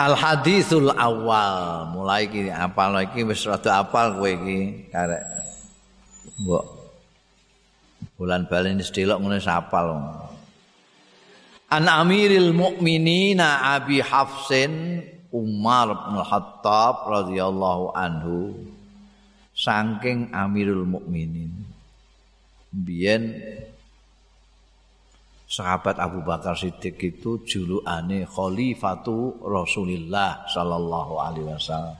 Al hadisul awal mulai iki apal iki wis rada apal kowe iki karek. Mbok bulan balen sedelok ngene sapal An Amiril Mukminina Abi Hafsin Umar bin Khattab radhiyallahu anhu saking Amirul Mukminin biyen sahabat Abu Bakar Siddiq itu julukane khalifatu Rasulillah sallallahu alaihi wasallam.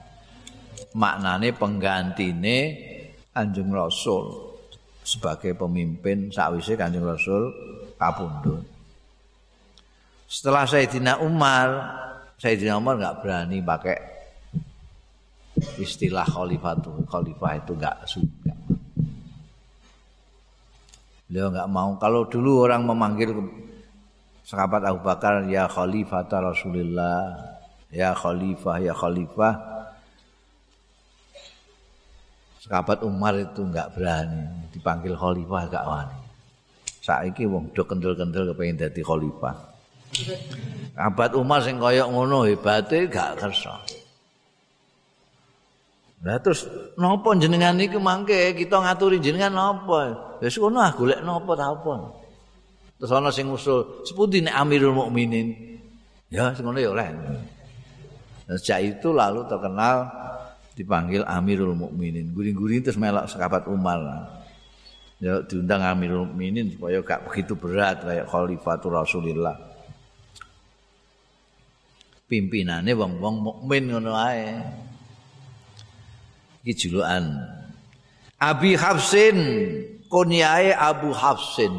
Maknane penggantine Kanjeng Rasul sebagai pemimpin sakwise Kanjeng Rasul kapundhut. Setelah Sayyidina Umar, Sayyidina Umar nggak berani pakai istilah khalifatu. Khalifah itu nggak suka. Beliau nggak mau. Kalau dulu orang memanggil sahabat Abu Bakar ya Khalifah Rasulullah, ya Khalifah, ya Khalifah. Sahabat Umar itu nggak berani dipanggil Khalifah gak wani. Saiki wong do kendel-kendel kepengin dadi Khalifah. Sahabat Umar sing koyok ngono hebate gak kersa. Lah terus napa jenengan iki mangke kita ngaturi jenengan napa? Wis ngono ah golek napa ta apa. Terus ana sing usul, sepundi nek Amirul Mukminin? Ya ngono ya oleh. Sejak itu lalu terkenal dipanggil Amirul Mukminin. Guring-guring terus melok sekabat Umar. Ya diundang Amirul Mukminin supaya gak begitu berat kayak Khalifatul Rasulillah. Pimpinannya wong-wong mukmin ngono ae. iki Abi Hafsin kunyae Abu Hafsin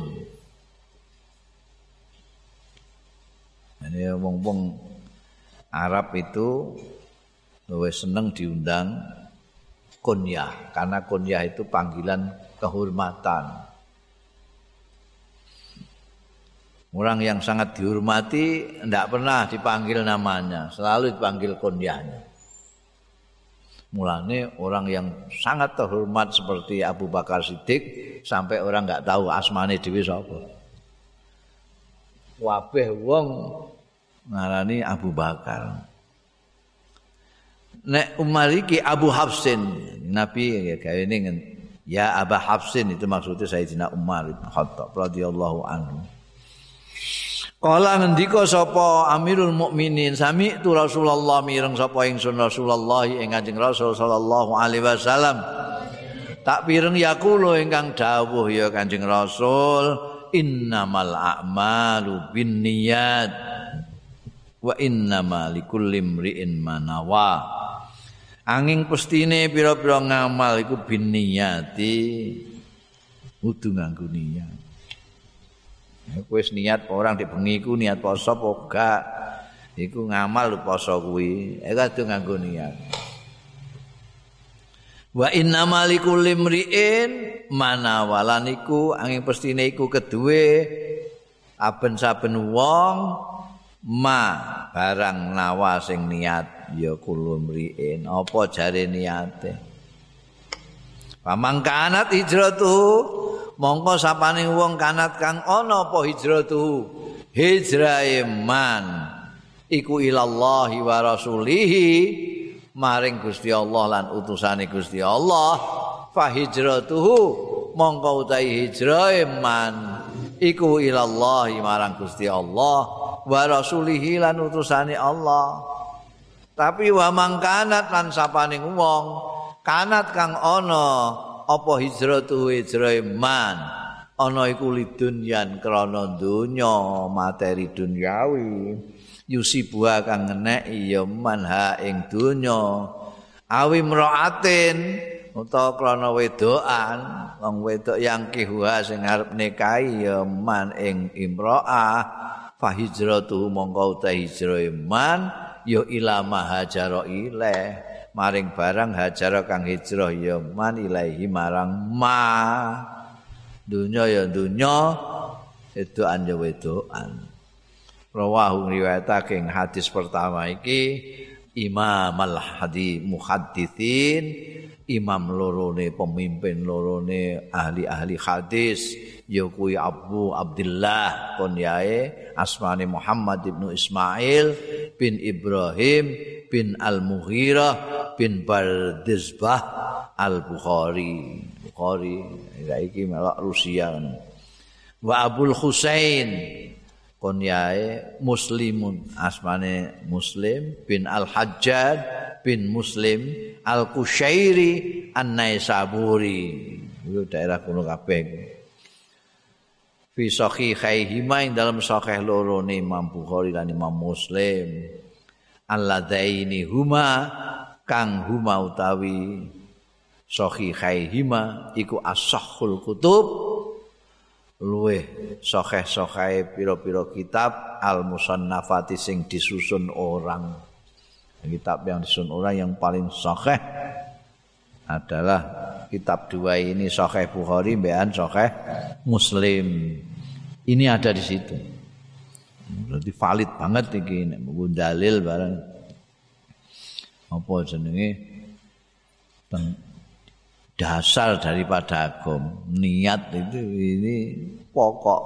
ini wong-wong Arab itu luwih seneng diundang kunyah karena kunyah itu panggilan kehormatan Orang yang sangat dihormati tidak pernah dipanggil namanya, selalu dipanggil kunyahnya. Mulane orang yang sangat terhormat seperti Abu Bakar Siddiq sampai orang nggak tahu asmane dhewe sapa. Wabeh wong ngarani Abu Bakar. Nek Umar iki Abu Hafsin, Nabi ya gawe ning ya Abu Hafsin itu maksudnya Sayyidina Umar bin Khattab radhiyallahu anhu. Kala ngendika sapa Amirul Mukminin sami tu Rasulullah mireng sapa ingsun Rasulullah ing Kanjeng Rasul sallallahu alaihi wasallam. Tak pireng yakulo ingkang dawuh ya Kanjeng Rasul innamal a'malu binniyat wa innamal likulli imri'in manawa. Anging pestine pira-pira ngamal iku binniyati kudu nganggo niat. Wis niat orang di bengi ku niat poso apa gak? Iku ngamal poso kuwi. Iku adu nganggo niat. Wa inna malikul limriin mana walaniku angin pestine iku kedue aben-saben wong ma barang nawa sing niat ya kulumriin apa jare niate? Pamangkanat hijratu mongko sapane wong kanat kang ana apa hijratu hijrahe man. Iku ilallahi wa rasulihi. Maring Gusti Allah lan utusane Gusti Allah. Fa hijratuhu mongko utahi hijrahe man. Iku ilallahi marang Gusti Allah wa rasulihi lan utusane Allah. Tapi wa mangkanat lan sapane wong kanat kang ana apa hijratu hijrahe man ana iku lidunyan krana donya materi dunyawi yusibu kang ngeneki ya man ha ing donya. Awi mraatin utawa krana wedokan wong wedok yang kihuha sing arep nikahi ya man ing imraah fa hijratu mongko ta hijrahe man ya ila mahajara ilaih maring barang hajar kang hijrah ya man ilahi marang ma. Dunya ya dunya edoan ya wedoan rawahu riwayatake hadis pertama iki Imam al-Hadi Muhaddithin Imam lorone pemimpin lorone ahli-ahli hadis ya kuwi Abu Abdullah kon yae asmane Muhammad ibnu Ismail bin Ibrahim bin Al-Mughirah bin Bardizbah Al-Bukhari. Bukhari iki melok Rusia. Wa Abul Husain konyae muslimun asmane muslim bin al hajjad bin muslim al kusyairi an naisaburi itu daerah kuno kabeh fi sahihaihima ing dalam sahih loro ne Imam Bukhari lan Imam Muslim alladzaini huma kang huma utawi sahihaihima iku as-sahhul kutub. Luweh sokeh-sokeh piro-piro kitab al-musannafati sing disusun orang. Kitab yang disusun orang yang paling sokeh adalah kitab dua ini sokeh Bukhari bean sokeh Muslim. Ini ada di situ berarti valid banget ini dalil barang apa jenenge? Dasar daripada agam niat itu ini pokok.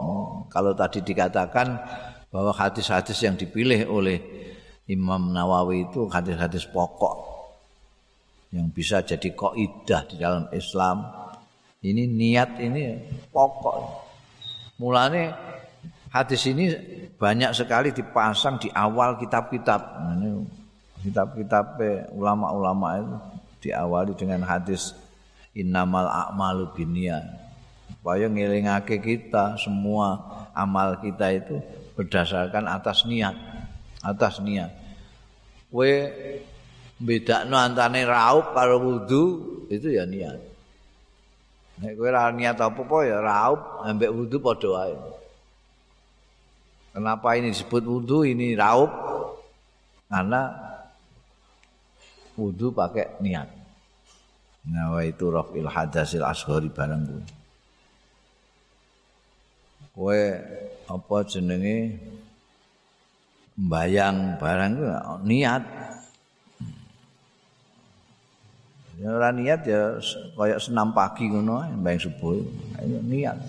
Kalau tadi dikatakan bahwa hadis-hadis yang dipilih oleh Imam Nawawi itu hadis-hadis pokok yang bisa jadi kaidah di dalam Islam. Ini niat ini pokok. Mulane hadis ini banyak sekali dipasang di awal kitab-kitab. Kitab-kitab ulama-ulama itu diawali dengan hadis innamal a'malu binniyat supaya ngelingake kita semua amal kita itu berdasarkan atas niat atas niat. Kowe bedakno antane raup karo wudu itu ya niat. Nek kowe niat apa-apa ya raup ambek wudu padha wae kenapa ini disebut wudu ini raup karena wudu pakai niat Nawa itu rafil hadasil ashori barang gue. Kowe apa jenenge mbayang barang gue niat. Ya niat ya kayak senam pagi ngono mbayang subuh. Ayo niat.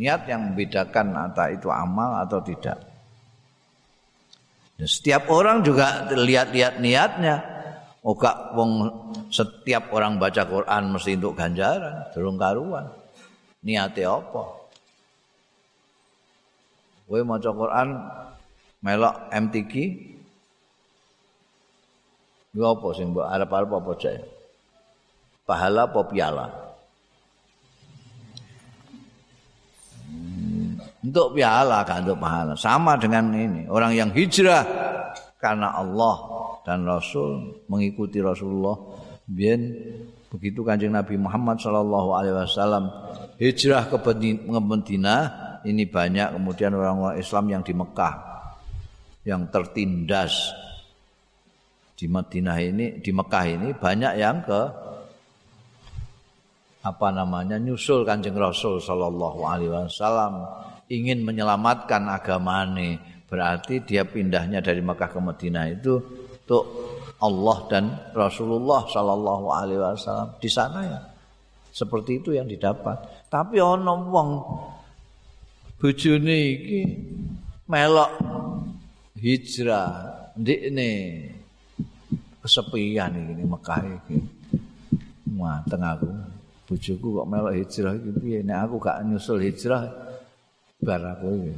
Niat yang membedakan antara itu amal atau tidak. Setiap orang juga lihat-lihat niatnya. Oga wong setiap orang baca Quran mesti untuk ganjaran, durung karuan. Niate apa? Kowe maca Quran melok MTQ Yo apa sing mbok arep-arep apa cek? Pahala apa piala? Untuk piala kan untuk pahala. Sama dengan ini, orang yang hijrah karena Allah dan Rasul mengikuti Rasulullah. Biyen begitu Kanjeng Nabi Muhammad sallallahu alaihi wasallam hijrah ke Madinah ini banyak kemudian orang-orang Islam yang di Mekah yang tertindas. Di Madinah ini di Mekah ini banyak yang ke apa namanya nyusul Kanjeng Rasul sallallahu alaihi wasallam ingin menyelamatkan agama ini Berarti dia pindahnya dari Mekah ke Madinah itu untuk Allah dan Rasulullah Shallallahu Alaihi Wasallam di sana ya. Seperti itu yang didapat. Tapi ono wong bojone iki melok hijrah ndikne kesepian iki Mekah iki. Mateng aku. Bojoku kok melok hijrah iki piye nek aku gak nyusul hijrah bar aku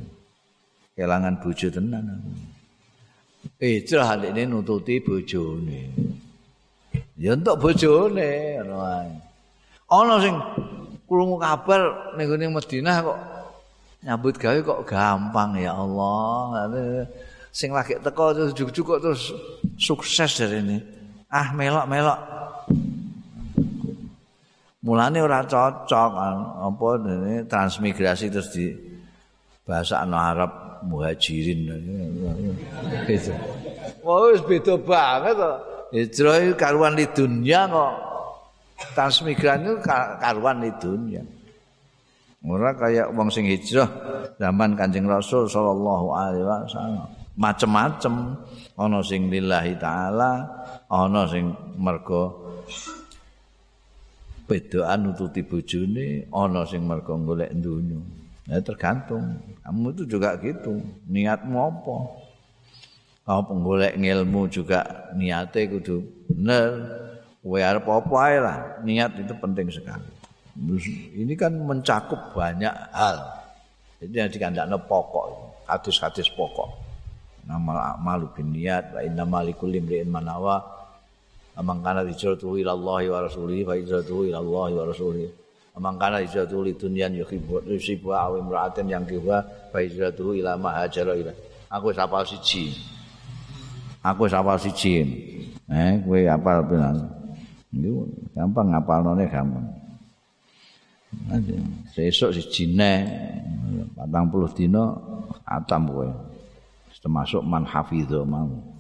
kelangan bojo tenan aku. Hijrah ini nututi bojone. Ya untuk bojone ngono. Ana sing krungu kabar ning gone Madinah kok nyambut gawe kok gampang ya Allah. Sing lagi teko terus juk-juk terus sukses dari ini. Ah melok-melok. Mulane ora cocok apa ini transmigrasi terus di bahasa Arab muhajirin gitu. Wah, wis beda banget kok. Hijrah itu karuan di dunia kok. Transmigran itu karuan di dunia. Ora kayak wong sing hijrah zaman Kanjeng Rasul sallallahu alaihi wasallam. Macem-macem ana sing lillahi taala, ana sing mergo bedaan nututi bojone, ana sing mergo golek dunya. Ya tergantung. Kamu itu juga gitu. Niatmu apa? Kalau penggolek ilmu juga niatnya kudu bener. Kowe arep apa lah, niat itu penting sekali. Ini kan mencakup banyak hal. Jadi yang dikandakno pokok, hadis-hadis pokok. Nama malu bin niat wa inna malikul imri'in manawa amang kana hijratuhu ila Allah wa rasulihi fa hijratuhu ila Allah wa rasulihi. Amang kana hijratuhu li dunyan yuhibbu yusibu aw imra'atin yang kiwa fa hijratuhu ila ma hajara ila. Aku sapa siji. Aku sapa siji. Eh, kowe apal pinan? Itu gampang ngapalnone gampang. Sesuk si jine 40 dina atam kowe. Termasuk man hafidho mau.